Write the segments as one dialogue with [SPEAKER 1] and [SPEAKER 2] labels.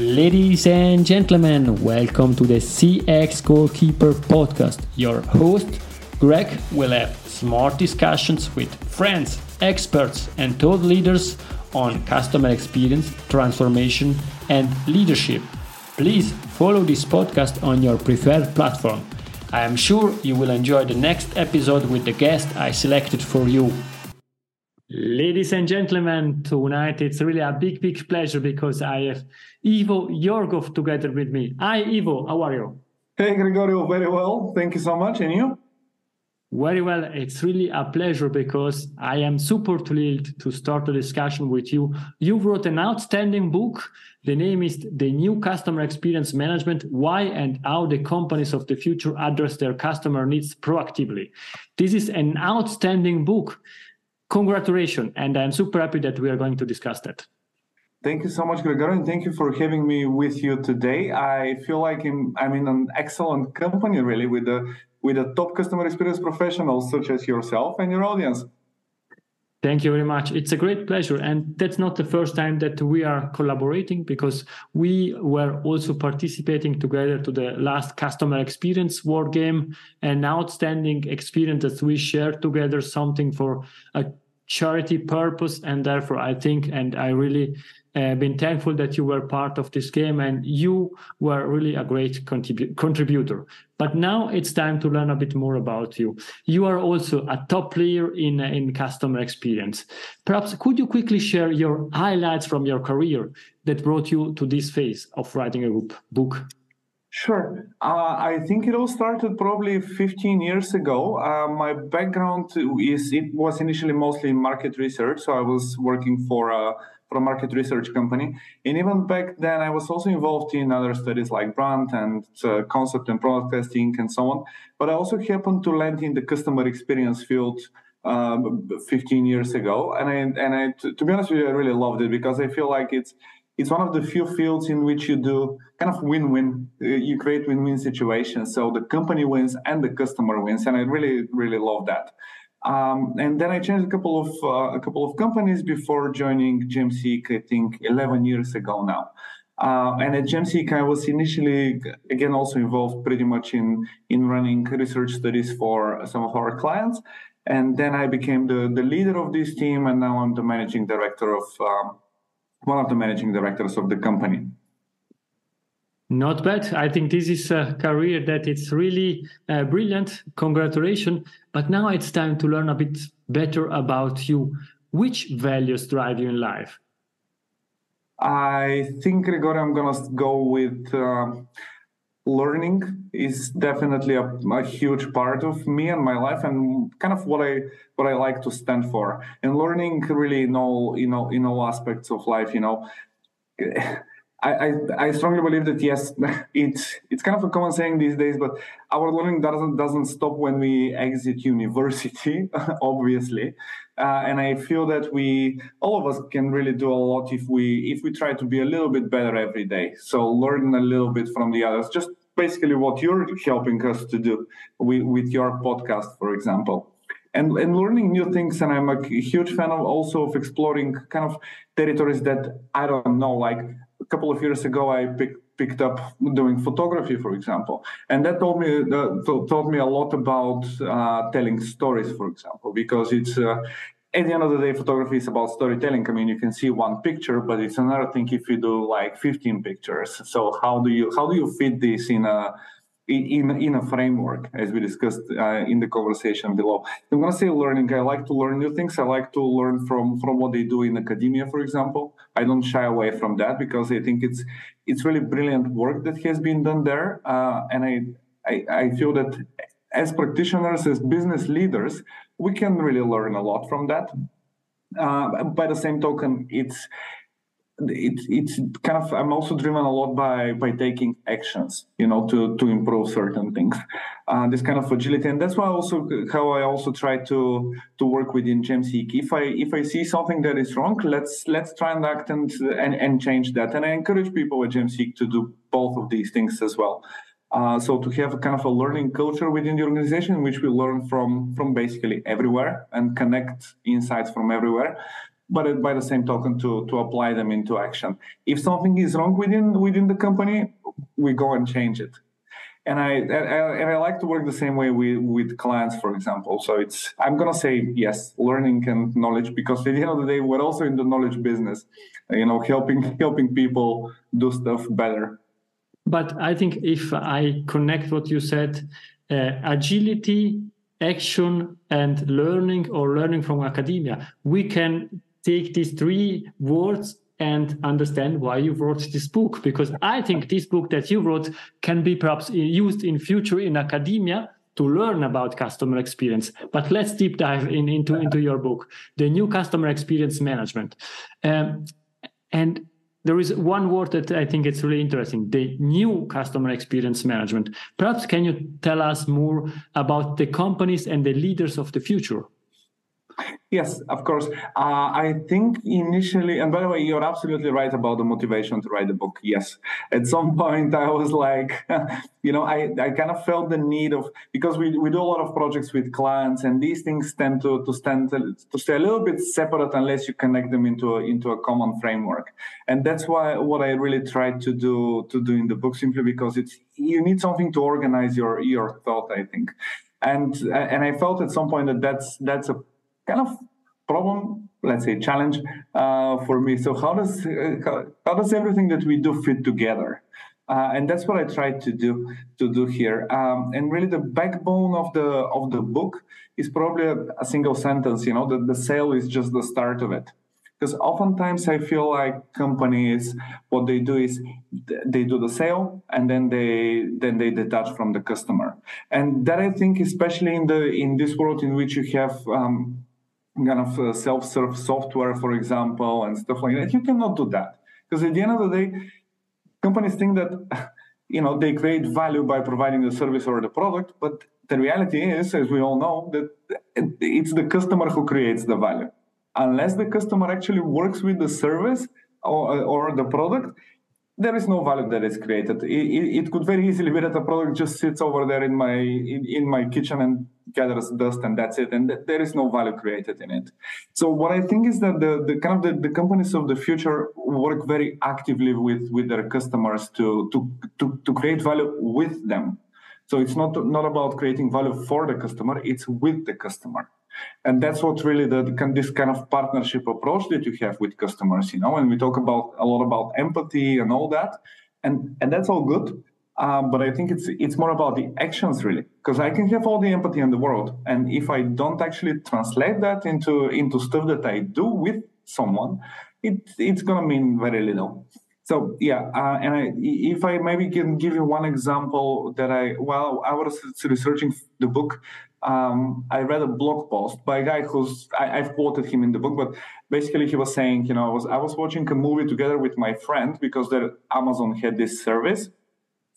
[SPEAKER 1] Ladies and gentlemen, welcome to the CX Goalkeeper podcast. Your host, Greg, will have smart discussions with friends, experts, and thought leaders on customer experience, transformation, and leadership. Please follow this podcast on your preferred platform. I am sure you will enjoy the next episode with the guest I selected for you. Ladies and gentlemen, tonight it's really a big, big pleasure because I have Ivo Yorgov together with me. Hi, Ivo, how are you?
[SPEAKER 2] Hey, Gregorio, very well. Thank you so much. And you?
[SPEAKER 1] Very well. It's really a pleasure because I am super thrilled to start the discussion with you. You wrote an outstanding book. The name is The New Customer Experience Management Why and How the Companies of the Future Address Their Customer Needs Proactively. This is an outstanding book congratulations and i'm super happy that we are going to discuss that.
[SPEAKER 2] Thank you so much gregor and thank you for having me with you today. I feel like I'm, I'm in an excellent company really with the with the top customer experience professionals such as yourself and your audience
[SPEAKER 1] Thank you very much. It's a great pleasure. And that's not the first time that we are collaborating because we were also participating together to the last customer experience war game, an outstanding experience that we shared together, something for a charity purpose. And therefore, I think, and I really uh, been thankful that you were part of this game and you were really a great contribu- contributor. But now it's time to learn a bit more about you. You are also a top player in, in customer experience. Perhaps could you quickly share your highlights from your career that brought you to this phase of writing a book?
[SPEAKER 2] Sure. Uh, I think it all started probably 15 years ago. Uh, my background is it was initially mostly market research. So I was working for a for a market research company. And even back then, I was also involved in other studies like brand and uh, concept and product testing and so on. But I also happened to land in the customer experience field um, 15 years ago. And I, and I, to be honest with you, I really loved it because I feel like it's, it's one of the few fields in which you do kind of win-win. Uh, you create win-win situations. So the company wins and the customer wins. And I really, really love that. Um, and then I changed a couple of uh, a couple of companies before joining GEMSeek. I think 11 years ago now. Uh, and at GEMSeek, I was initially again also involved pretty much in in running research studies for some of our clients. And then I became the the leader of this team, and now I'm the managing director of um, one of the managing directors of the company.
[SPEAKER 1] Not bad. I think this is a career that it's really uh, brilliant. Congratulations. But now it's time to learn a bit better about you. Which values drive you in life?
[SPEAKER 2] I think, Grigori, I'm going to go with uh, learning is definitely a, a, huge part of me and my life and kind of what I what I like to stand for. And learning really in all you know in all aspects of life, you know I, I, strongly believe that yes, it's it's kind of a common saying these days, but our learning doesn't doesn't stop when we exit university, obviously, uh, and I feel that we all of us can really do a lot if we if we try to be a little bit better every day. So learn a little bit from the others, just basically what you're helping us to do with, with your podcast, for example. And, and learning new things, and I'm a huge fan of also of exploring kind of territories that I don't know, like couple of years ago, I picked picked up doing photography, for example, and that told me uh, taught me a lot about uh, telling stories, for example, because it's. Uh, at the end of the day, photography is about storytelling. I mean, you can see one picture, but it's another thing if you do like 15 pictures. So how do you how do you fit this in a in, in a framework, as we discussed uh, in the conversation below. I'm going to say learning. I like to learn new things. I like to learn from from what they do in academia, for example. I don't shy away from that because I think it's it's really brilliant work that has been done there, uh, and I, I I feel that as practitioners, as business leaders, we can really learn a lot from that. Uh, by the same token, it's it's it's kind of I'm also driven a lot by by taking actions, you know, to to improve certain things. Uh, this kind of agility, and that's why also how I also try to to work within GEMSeek. If I if I see something that is wrong, let's let's try and act and and, and change that. And I encourage people at GEMSeek to do both of these things as well. Uh, so to have a kind of a learning culture within the organization, which we learn from from basically everywhere and connect insights from everywhere but by the same token to to apply them into action. If something is wrong within within the company, we go and change it and I, and I like to work the same way with, with clients, for example. So it's I'm gonna say yes, learning and knowledge because at the end of the day, we're also in the knowledge business, you know, helping helping people do stuff better.
[SPEAKER 1] But I think if I connect what you said, uh, agility, action, and learning or learning from academia, we can take these three words and understand why you wrote this book because i think this book that you wrote can be perhaps used in future in academia to learn about customer experience but let's deep dive in, into into your book the new customer experience management um, and there is one word that I think it's really interesting the new customer experience management. Perhaps can you tell us more about the companies and the leaders of the future?
[SPEAKER 2] Yes, of course. Uh, I think initially, and by the way, you're absolutely right about the motivation to write the book. Yes, at some point I was like, you know, I, I kind of felt the need of because we, we do a lot of projects with clients, and these things tend to to stand to stay a little bit separate unless you connect them into a, into a common framework. And that's why what I really tried to do to do in the book simply because it's you need something to organize your your thought. I think and and I felt at some point that that's that's a kind of problem, let's say challenge uh, for me. So how does uh, how, how, does everything that we do fit together? Uh, and that's what I tried to do to do here. Um, and really, the backbone of the of the book is probably a, a single sentence. You know, that the sale is just the start of it because oftentimes i feel like companies what they do is they do the sale and then they then they detach from the customer and that i think especially in the in this world in which you have um, kind of uh, self-serve software, for example, and stuff like that. You cannot do that because at the end of the day, companies think that you know they create value by providing the service or the product, but the reality is, as we all know, that it's the customer who creates the value. Unless the customer actually works with the service or, or the product, there is no value that is created. It, it, it, could very easily be that a product just sits over there in my in, in my kitchen and gathers dust and that's it, and th- there is no value created in it. So what I think is that the, the kind of the, the companies of the future work very actively with with their customers to to to, to create value with them. So it's not not about creating value for the customer; it's with the customer and that's what really the, this kind of partnership approach that you have with customers you know and we talk about a lot about empathy and all that. And and that's all good. Um, but i think it's it's more about the actions really because i can have all the empathy in the world. And if i don't actually translate that into into stuff that i do with someone it it's gonna mean very little. So yeah, uh, and I, if I maybe can give you one example that I while I was researching the book, um, I read a blog post by a guy who's I, have quoted him in the book, but basically he was saying, you know, I was I was watching a movie together with my friend because the Amazon had this service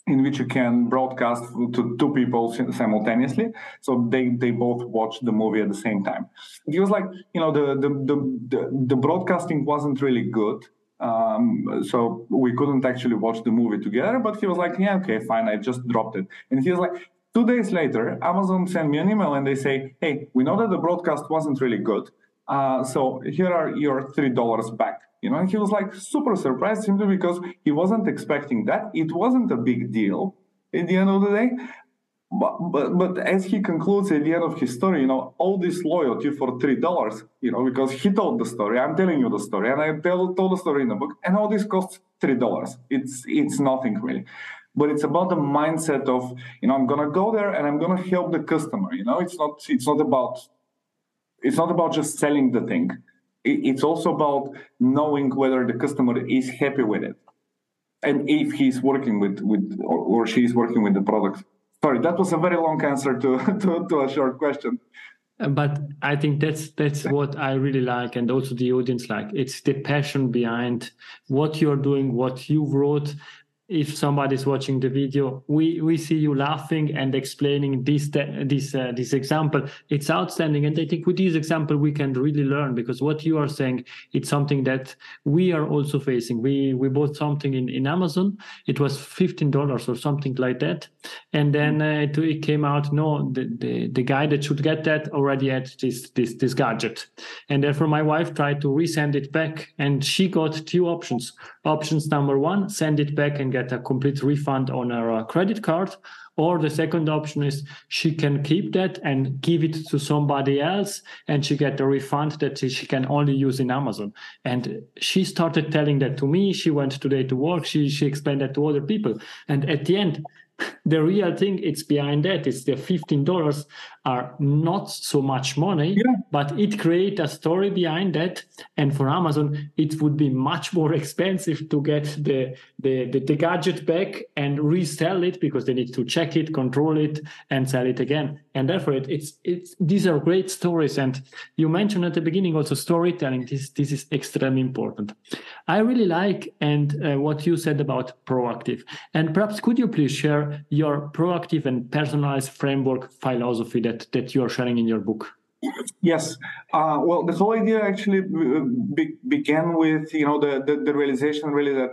[SPEAKER 2] in which you can broadcast to two people simultaneously so they they both watch the movie at the same time he was like you know the the the, the, the broadcasting wasn't really good um, so we couldn't actually watch the movie together, but he was like, yeah, okay, fine. I just dropped it. And he was like, two days later, Amazon sent me an email and they say, hey, we know that the broadcast wasn't really good. Uh, so here are your $3 back. You know, and he was like super surprised simply because he wasn't expecting that. It wasn't a big deal at the end of the day. But, but, but as he concludes at the end of his story, you know, all this loyalty for three dollars, you know, because he told the story. I'm telling you the story, and I tell, told the story in the book, and all this costs three dollars. It's it's nothing really, but it's about the mindset of you know I'm gonna go there and I'm gonna help the customer. You know, it's not it's not about it's not about just selling the thing. it's also about knowing whether the customer is happy with it, and if he's working with with or, or she's working with the product Sorry, that was a very long answer to, to, to a short question
[SPEAKER 1] but i think that's that's what i really like and also the audience like it's the passion behind what you're doing what you wrote if somebody's watching the video, we we see you laughing and explaining this this uh, this example. It's outstanding, and I think with this example we can really learn because what you are saying it's something that we are also facing. We we bought something in in Amazon. It was fifteen dollars or something like that, and then uh, it, it, came out no the, the the guy that should get that already had this this this gadget, and therefore my wife tried to resend it back, and she got two options. Options number one, send it back and get a complete refund on her uh, credit card. Or the second option is she can keep that and give it to somebody else and she get a refund that she can only use in Amazon. And she started telling that to me. She went today to work. She, she explained that to other people. And at the end, the real thing it's behind that it's the $15 are not so much money yeah. but it create a story behind that. And for amazon it would be much more expensive to get the, the the, the gadget back and resell it because they need to check it control it and sell it again. And therefore it, it's it's these are great stories. And you mentioned at the beginning also storytelling. This this is extremely important. I really like and uh, what you said about proactive. And perhaps could you please share your proactive and personalized framework philosophy that that you are sharing in your book
[SPEAKER 2] Yes. Uh, well, the whole idea actually uh, be- began with you know the, the, the realization really that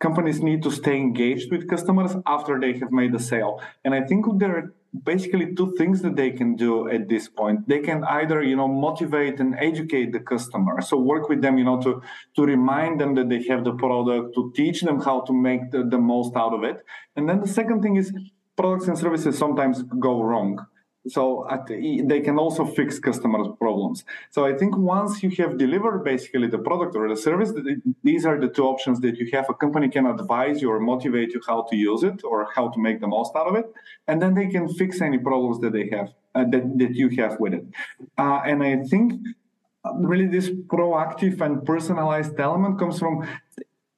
[SPEAKER 2] companies need to stay engaged with customers after they have made the sale, and I think there are basically two things that they can do at this point. They can either you know motivate and educate the customer. So work with them you know to to remind them that they have the product to teach them how to make the, the most out of it. And then the second thing is products and services sometimes go wrong so the, they can also fix customers problems. So i think once you have delivered basically the product or the service these are the two options that you have. A company can advise you or motivate you how to use it or how to make the most out of it and then they can fix any problems that they have uh, that, that you have with it. Uh, and i think uh, really this proactive and personalized element comes from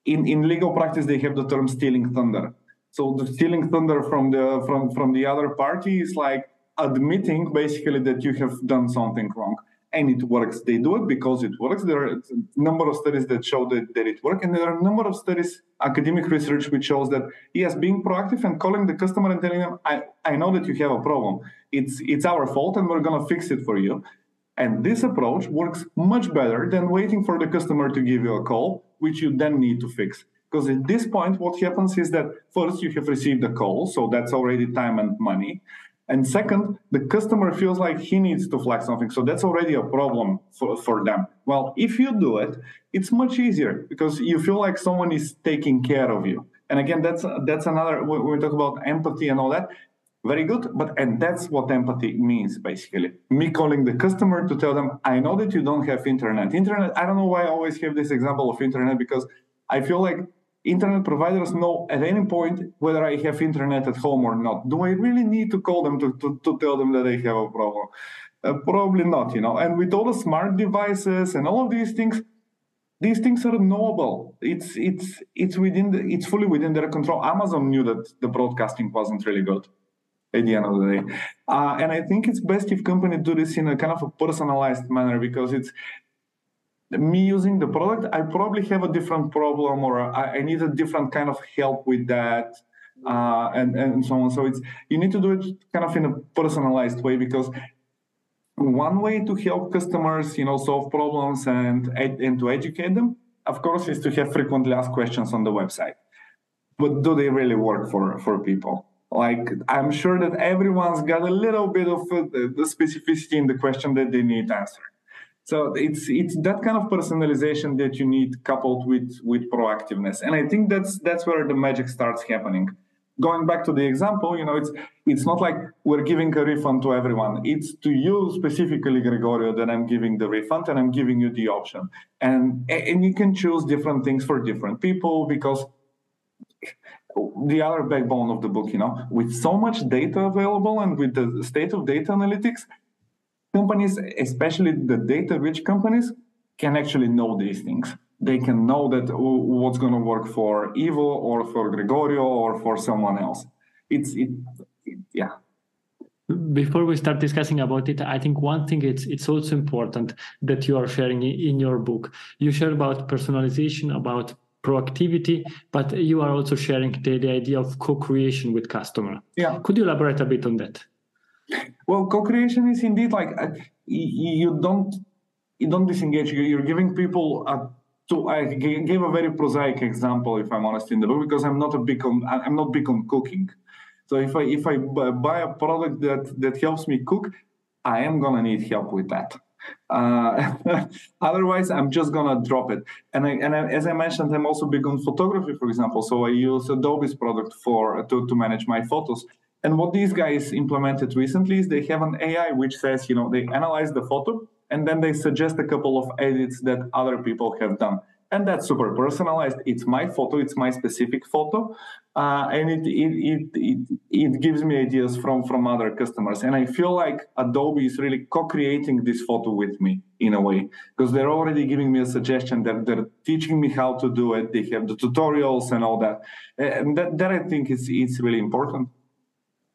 [SPEAKER 2] in, in legal practice they have the term stealing thunder. So the stealing thunder from the from from the other party is like admitting basically that you have done something wrong and it works. They do it because it works. There are a number of studies that show that, that it works, and there are a number of studies, academic research, which shows that yes, being proactive and calling the customer and telling them, I, I know that you have a problem. It's it's our fault and we're gonna fix it for you. And this approach works much better than waiting for the customer to give you a call, which you then need to fix. Because at this point, what happens is that first you have received a call, so that's already time and money. And second, the customer feels like he needs to flag something. So that's already a problem for, for them. Well, if you do it, it's much easier because you feel like someone is taking care of you. And again, that's that's another when we talk about empathy and all that. Very good, but and that's what empathy means basically. Me calling the customer to tell them, I know that you don't have internet. Internet, I don't know why I always have this example of internet because I feel like internet providers know at any point whether I have internet at home or not. Do I really need to call them to, to, to tell them that I have a problem? Uh, probably not, you know. And with all the smart devices and all of these things, these things are knowable. It's it's it's within the, it's fully within their control. Amazon knew that the broadcasting wasn't really good at the end of the day, uh, and I think it's best if companies do this in a kind of a personalized manner because it's me using the product, I probably have a different problem or I, I need a different kind of help with that. Uh, and, and so on. So it's you need to do it kind of in a personalized way because one way to help customers, you know, solve problems and and to educate them, of course, is to have frequently asked questions on the website. But do they really work for for people? Like I'm sure that everyone's got a little bit of uh, the specificity in the question that they need answered. So it's it's that kind of personalization that you need coupled with with proactiveness, and I think that's that's where the magic starts happening. Going back to the example, you know, it's it's not like we're giving a refund to everyone. It's to you specifically, Gregorio, that I'm giving the refund and I'm giving you the option, and and you can choose different things for different people because the other backbone of the book, you know, with so much data available and with the state of data analytics, companies, especially the data rich companies, can actually know these things. They can know that what's going to work for Ivo or for Gregorio or for someone else. It's it, it yeah
[SPEAKER 1] before we start discussing about it i think one thing it's it's also important that you are sharing in your book you share about personalization about proactivity, but you are also sharing the, the idea of co-creation with customer.
[SPEAKER 2] Yeah.
[SPEAKER 1] Could you elaborate a bit on that?
[SPEAKER 2] Well, co-creation is indeed like uh, you don't you don't disengage. You're giving people a to I gave a very prosaic example, if I'm honest, in the book because I'm not a big on I'm not big on cooking. So if I if I buy a product that that helps me cook, I am gonna need help with that. Uh, otherwise, I'm just gonna drop it. And I, and I, as I mentioned, I'm also big on photography, for example. So I use Adobe's product for to, to manage my photos. And what these guys implemented recently is they have an AI which says, you know, they analyze the photo and then they suggest a couple of edits that other people have done. And that's super personalized. It's my photo it's my specific photo uh, and it, it, it, it, it gives me ideas from from other customers. And i feel like adobe is really co-creating this photo with me in a way because they're already giving me a suggestion that they're teaching me how to do it. They have the tutorials and all that. And that, that i think is is really important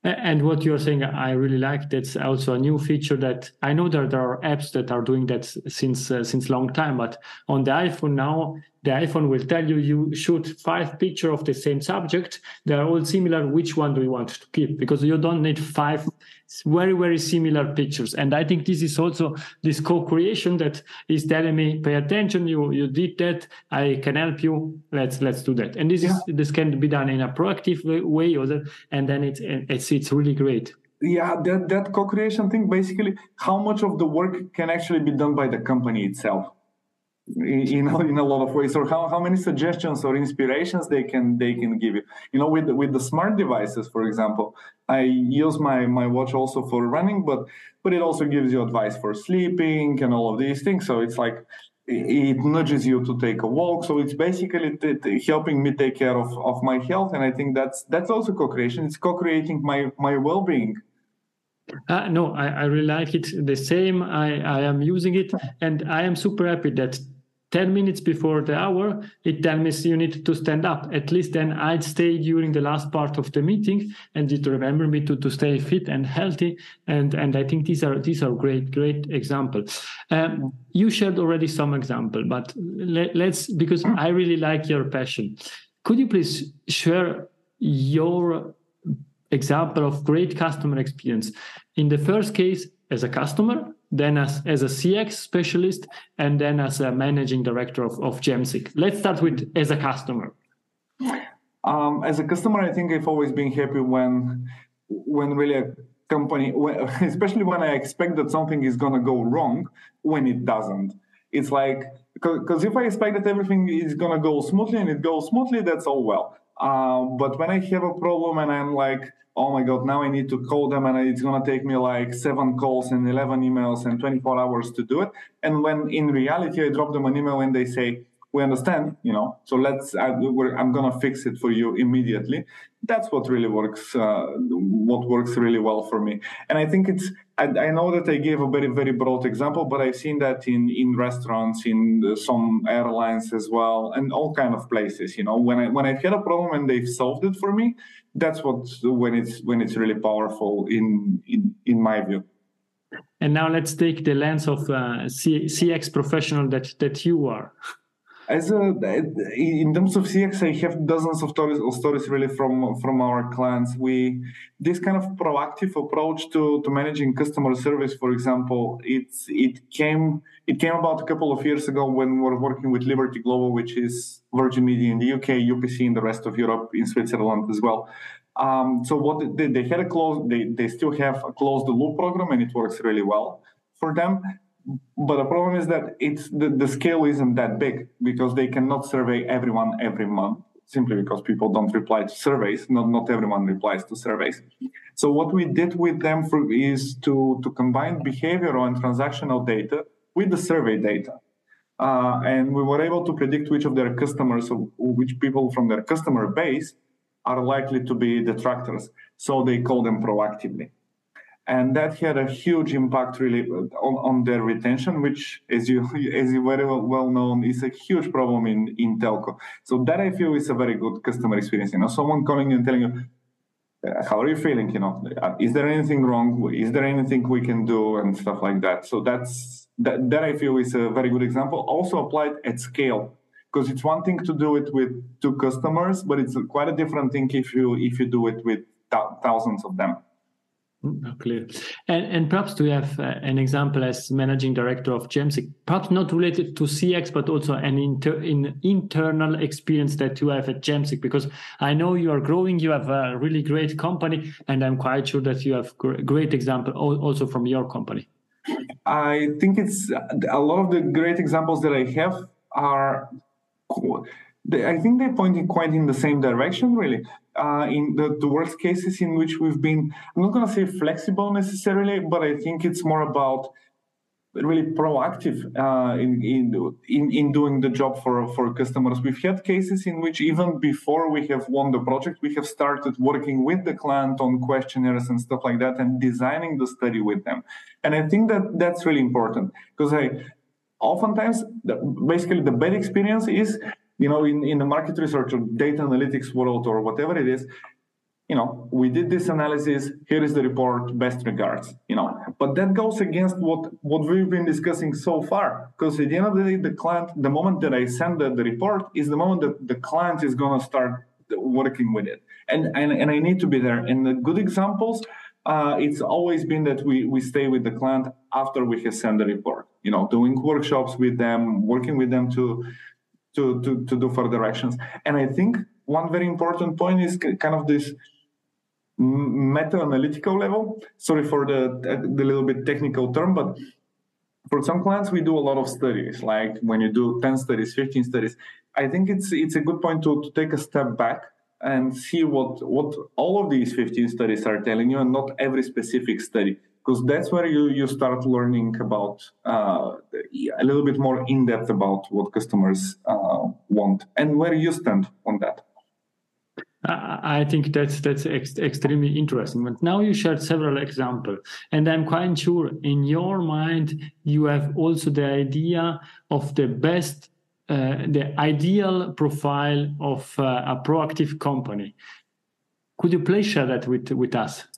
[SPEAKER 1] and what you're saying, I really like. That's also a new feature that I know that there are apps that are doing that since uh, since long time. But on the iPhone now, the iPhone will tell you you shoot five picture of the same subject. They are all similar. Which one do you want to keep? Because you don't need five very very similar pictures. And I think this is also this co-creation that is telling me, pay attention. You you did that. I can help you. Let's let's do that. And this yeah. is this can be done in a proactive way, or the, and then it's it's it's really great
[SPEAKER 2] yeah that, that co-creation thing basically how much of the work can actually be done by the company itself in, in a lot of ways. Or how, how many suggestions or inspirations they can they can give you? You know with with the smart devices for example i use my my watch also for running but but it also gives you advice for sleeping and all of these things. So it's like it nudges you to take a walk. So it's basically t- t- helping me take care of, of my health. And i think that's that's also co-creation. It's co-creating my my well-being.
[SPEAKER 1] Uh, no, I, I really like it. The same. I, I am using it. And I am super happy that 10 minutes before the hour, it tells me you need to stand up. At least then I'd stay during the last part of the meeting and it remember me to, to stay fit and healthy. And, and I think these are, these are great, great examples. Um, you shared already some example, but let, let's, because I really like your passion. Could you please share your example of great customer experience? In the first case, as a customer, then as, as a CX specialist, and then as a managing director of, of GEMSeek. Let's start with as a customer.
[SPEAKER 2] Um, as a customer, I think I've always been happy when when really a company, especially when I expect that something is going to go wrong, when it doesn't. It's like because if I expect that everything is going to go smoothly and it goes smoothly, that's all well. Um, but when I have a problem and I'm like, oh my god now i need to call them and it's to take me like seven calls and 11 emails and 24 hours to do it. And when in reality i drop them an email and they say we understand you know so let's I, am to fix it for you immediately. That's what really works uh, what works really well for me. And i think it's I, I, know that i gave a very very broad example but i've seen that in in restaurants in some airlines as well and all kind of places you know. When i when i've had a problem and they've solved it for me that's what when it's when it's really powerful in in, in my view.
[SPEAKER 1] And now let's take the lens of uh, cx professional that that you are
[SPEAKER 2] as a in terms of CX, I have dozens of stories, stories really from from our clients. We this kind of proactive approach to, to managing customer service, for example, it's it came it came about a couple of years ago when we were working with Liberty Global, which is Virgin Media in the UK, UPC in the rest of Europe, in Switzerland as well. Um, so what they, they had a close, they, they still have a closed loop program, and it works really well for them but the problem is that it's the, the scale isn't that big because they cannot survey everyone every month simply because people don't reply to surveys. Not not everyone replies to surveys. So what we did with them for, is to to combine behavioral and transactional data with the survey data. Uh, and we were able to predict which of their customers which people from their customer base are likely to be detractors. So they call them proactively and that had a huge impact really on, on their retention which as you as you very well, well known is a huge problem in in telco. So that i feel is a very good customer experience you know. Someone calling you and telling you uh, how are you feeling? You know uh, is there anything wrong? Is there anything we can do? and stuff like that. So that's that, that i feel is a very good example. Also applied at scale because it's one thing to do it with two customers, but it's quite a different thing if you if you do it with th- thousands of them.
[SPEAKER 1] Mm, clear. And, and perhaps to have uh, an example as managing director of GEMSeek, perhaps not related to CX, but also an inter, in internal experience that you have at GEMSeek, because I know you are growing, you have a really great company, and I'm quite sure that you have great example also from your company.
[SPEAKER 2] I think it's a lot of the great examples that I have are I think they're pointing quite in the same direction, really. Uh, in the, the worst cases in which we've been, I'm not going to say flexible necessarily, but I think it's more about really proactive uh, in, in, in in doing the job for for customers. We've had cases in which even before we have won the project, we have started working with the client on questionnaires and stuff like that, and designing the study with them. And I think that that's really important because I oftentimes basically the bad experience is you know, in, in the market research or data analytics world or whatever it is, you know, we did this analysis, here is the report, best regards, you know. But that goes against what, what we've been discussing so far. Because at the end of the day, the client, the moment that I send the, the report is the moment that the client is gonna start working with it. And, and, and I need to be there. And the good examples, uh, it's always been that we, we stay with the client after we have sent the report, you know, doing workshops with them, working with them to to, to, to do further actions. And I think one very important point is kind of this meta-analytical level. Sorry for the, the little bit technical term, but for some clients we do a lot of studies. Like when you do 10 studies, 15 studies, I think it's it's a good point to, to take a step back and see what what all of these 15 studies are telling you and not every specific study because that's where you, you start learning about uh, a little bit more in depth about what customers uh, want and where you stand on that.
[SPEAKER 1] I think that's that's ex- extremely interesting. But now you shared several examples, and I'm quite sure in your mind you have also the idea of the best, uh, the ideal profile of uh, a proactive company. Could you please share that with with us?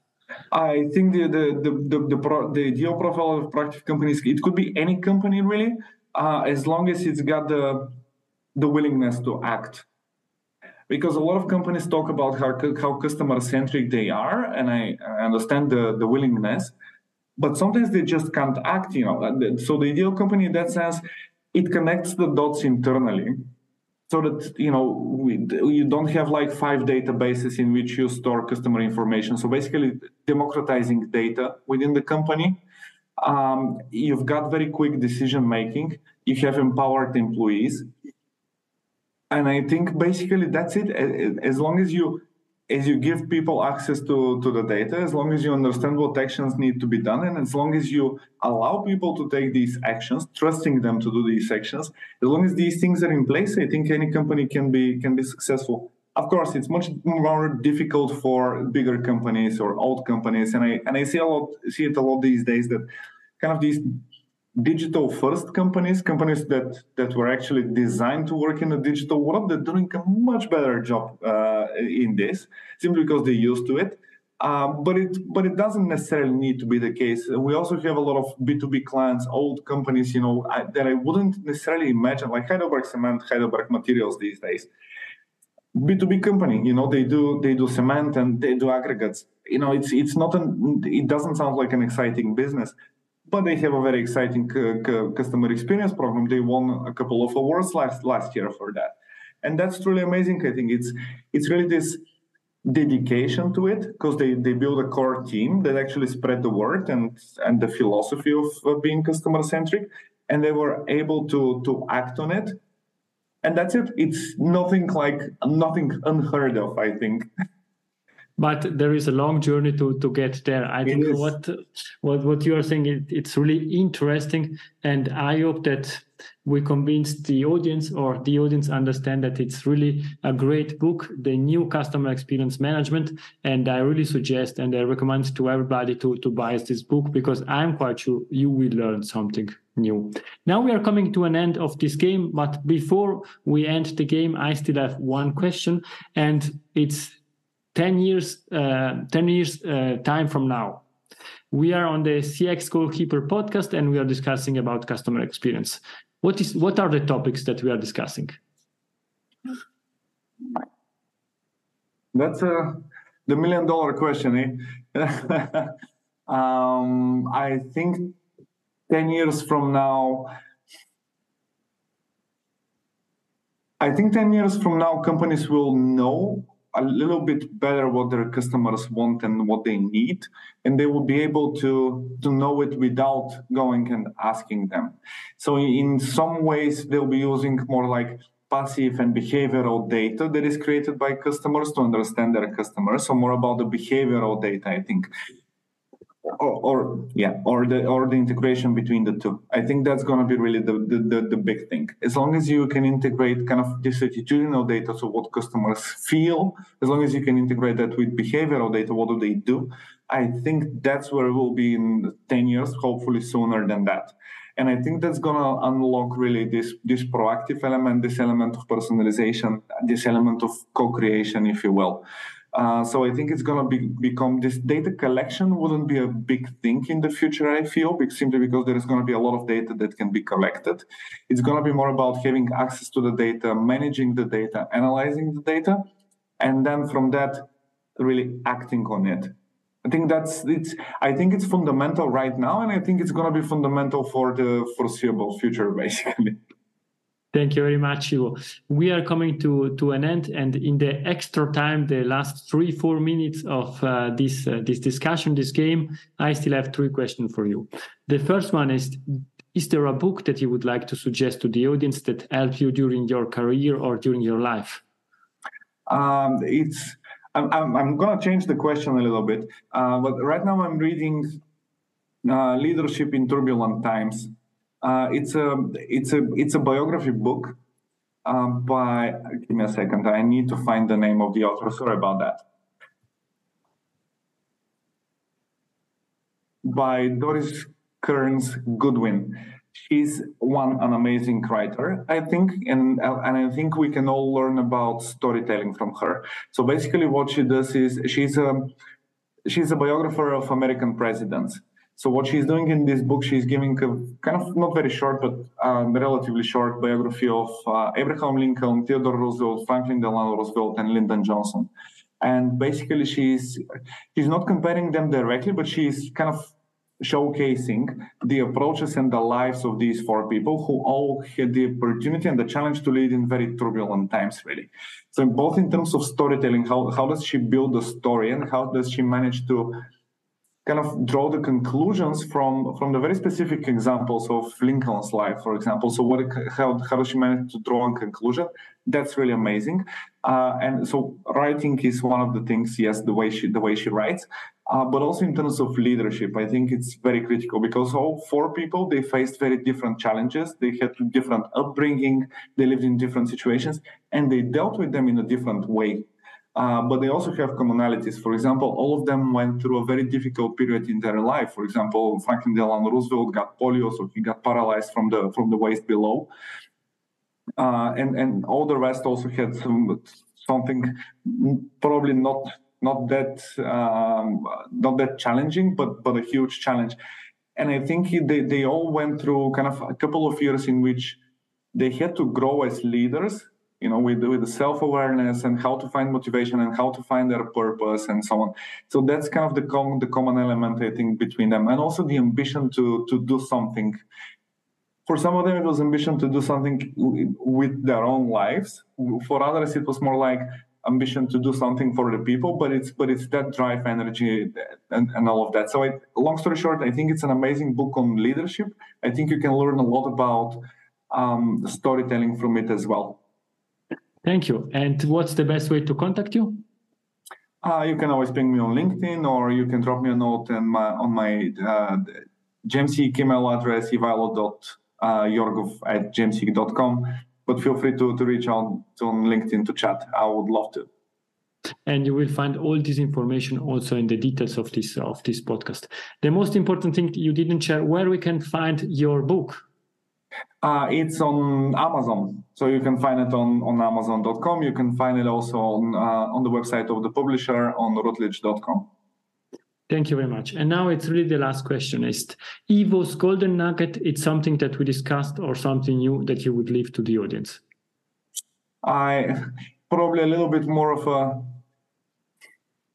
[SPEAKER 2] I think the the the the, the, pro, the ideal profile of proactive companies it could be any company really, uh, as long as it's got the the willingness to act. Because a lot of companies talk about how how customer centric they are, and I, I understand the the willingness, but sometimes they just can't act. You know, so the ideal company in that sense, it connects the dots internally so that you know we, you don't have like five databases in which you store customer information. So basically democratizing data within the company um, you've got very quick decision making. You have empowered employees. And i think basically that's it. As long as you as you give people access to, to the data, as long as you understand what actions need to be done, and as long as you allow people to take these actions, trusting them to do these actions, as long as these things are in place, I think any company can be can be successful. Of course, it's much more difficult for bigger companies or old companies, and I and I see a lot see it a lot these days that kind of these digital first companies, companies that, that were actually designed to work in a digital world, they're doing a much better job uh, in this simply because they're used to it. Um, but it but it doesn't necessarily need to be the case. We also have a lot of B2B clients, old companies, you know, I, that I wouldn't necessarily imagine, like Heidelberg Cement, Heidelberg Materials these days. B2B company, you know, they do they do cement and they do aggregates. You know, it's it's not an it doesn't sound like an exciting business, but they have a very exciting uh, customer experience program. They won a couple of awards last last year for that, and that's truly amazing. I think it's it's really this dedication to it because they, they build a core team that actually spread the word and and the philosophy of, being customer centric, and they were able to to act on it, and that's it. It's nothing like nothing unheard of. I think.
[SPEAKER 1] but there is a long journey to to get there. I think what what what you are saying. It, it's really interesting and i hope that we convince the audience or the audience understand that it's really a great book the new customer experience management and i really suggest and i recommend to everybody to to buy this book because i'm quite sure you will learn something new. Now we are coming to an end of this game, but before we end the game, I still have one question, and it's 10 years, uh, 10 years uh, time from now. We are on the CX Goalkeeper podcast and we are discussing about customer experience. What is what are the topics that we are discussing?
[SPEAKER 2] That's a the million dollar question, eh? um, I think 10 years from now, I think 10 years from now, companies will know a little bit better what their customers want and what they need, and they will be able to, to know it without going and asking them. So, in some ways, they'll be using more like passive and behavioral data that is created by customers to understand their customers. So more about the behavioral data, I think. Or, or, yeah, or the or the integration between the two. I think that's going to be really the, the, the the big thing. As long as you can integrate kind of this attitudinal data, so what customers feel, as long as you can integrate that with behavioral data, what do they do? I think that's where we'll be in ten years, hopefully sooner than that. And I think that's going to unlock really this, this proactive element, this element of personalization, this element of co-creation, if you will. Uh, so I think it's going to be, become this data collection wouldn't be a big thing in the future. I feel simply because there is going to be a lot of data that can be collected. It's going to be more about having access to the data, managing the data, analyzing the data, and then from that, really acting on it. I think that's it's. I think it's fundamental right now, and I think it's going to be fundamental for the foreseeable future, basically.
[SPEAKER 1] Thank you very much, Ivo. We are coming to, to an end, and in the extra time, the last three four minutes of uh, this uh, this discussion, this game, I still have three questions for you. The first one is: Is there a book that you would like to suggest to the audience that helped you during your career or during your life?
[SPEAKER 2] Um, it's I'm, I'm, going to change the question a little bit, uh, but right now I'm reading uh, Leadership in Turbulent Times. Uh, it's a it's a it's a biography book um, by. Give me a second. I need to find the name of the author. Sorry about that. By Doris Kearns Goodwin she's one an amazing writer i think and and i think we can all learn about storytelling from her so basically what she does is she's a she's a biographer of american presidents so what she's doing in this book she's giving a kind of not very short but um, relatively short biography of uh, abraham lincoln theodore roosevelt franklin delano roosevelt and lyndon johnson. And basically she's she's not comparing them directly but she's kind of showcasing the approaches and the lives of these four people who all had the opportunity and the challenge to lead in very turbulent times really. So both in terms of storytelling how, how does she build the story and how does she manage to kind of draw the conclusions from from the very specific examples of lincoln's life for example. So what how, how does she manage to draw a conclusion? That's really amazing. Uh, and so writing is one of the things yes the way she the way she writes. Uh, but also in terms of leadership, I think it's very critical because all four people they faced very different challenges. They had different upbringing, they lived in different situations, and they dealt with them in a different way. Uh, but they also have commonalities. For example, all of them went through a very difficult period in their life. For example, Franklin Delano Roosevelt got polio, so he got paralyzed from the from the waist below, uh, and and all the rest also had some, something probably not not that um, not that challenging, but but a huge challenge. And I think they, they all went through kind of a couple of years in which they had to grow as leaders, you know, with with the self awareness and how to find motivation and how to find their purpose and so on. So that's kind of the com- the common element I think between them, and also the ambition to to do something. For some of them, it was ambition to do something with their own lives. For others, it was more like ambition to do something for the people, but it's but it's that drive, energy, and, and all of that. So, I, long story short, I think it's an amazing book on leadership. I think you can learn a lot about um, storytelling from it as well.
[SPEAKER 1] Thank you. And what's the best way to contact you?
[SPEAKER 2] Uh, you can always ping me on LinkedIn, or you can drop me a note on my on my uh, GEMSeek email address, ivailo.yorgov uh, at gemseek.com but feel free to, to reach out on LinkedIn to chat. I would love to.
[SPEAKER 1] And you will find all this information also in the details of this of this podcast. The most important thing you didn't share where we can find your book.
[SPEAKER 2] Uh, it's on Amazon, so you can find it on, on Amazon.com. You can find it also on uh, on the website of the publisher on Routledge.com.
[SPEAKER 1] Thank you very much. And now it's really the last question is Ivo's golden nugget, it's something that we discussed or something new that you would leave to the audience?
[SPEAKER 2] I probably a little bit more of a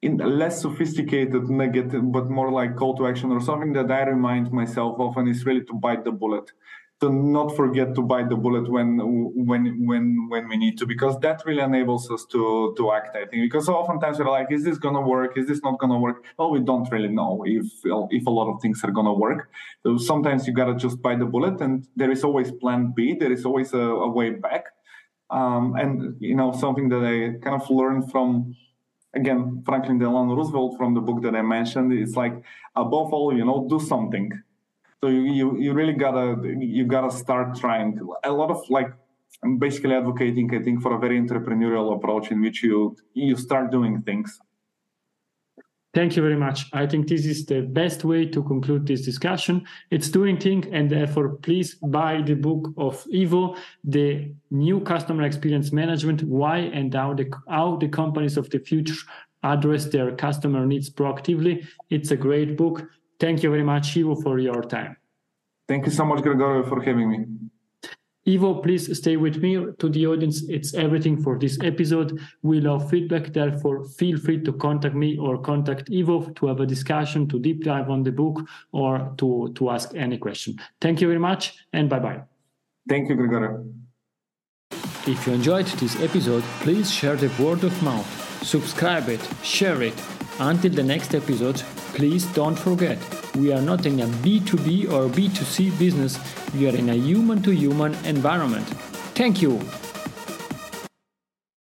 [SPEAKER 2] in less sophisticated negative, but more like call to action or something that I remind myself often is really to bite the bullet, to not forget to bite the bullet when when when when we need to, because that really enables us to to act. I think because oftentimes we're like, is this gonna work? Is this not gonna work? Well, we don't really know if if a lot of things are gonna work. So sometimes you gotta just bite the bullet, and there is always Plan B. There is always a, a way back. Um, and you know something that I kind of learned from again, Franklin Delano Roosevelt from the book that I mentioned, it's like above all, you know, do something. So you, you, you really gotta you gotta start trying. A lot of like I'm basically advocating, I think, for a very entrepreneurial approach in which you you start doing things.
[SPEAKER 1] Thank you very much. I think this is the best way to conclude this discussion. It's doing things, and therefore, please buy the book of Ivo, the new customer experience management, why and how the how the companies of the future address their customer needs proactively. It's a great book. Thank you very much, Ivo, for your time.
[SPEAKER 2] Thank you so much, Gregorio, for having me.
[SPEAKER 1] Ivo, please stay with me. To the audience, it's everything for this episode. We love feedback, therefore, feel free to contact me or contact Ivo to have a discussion, to deep dive on the book, or to, to ask any question. Thank you very much, and bye bye.
[SPEAKER 2] Thank you, Gregorio.
[SPEAKER 1] If you enjoyed this episode, please share the word of mouth, subscribe it, share it. Until the next episode, please don't forget we are not in a B2B or B2C business, we are in a human to human environment. Thank you.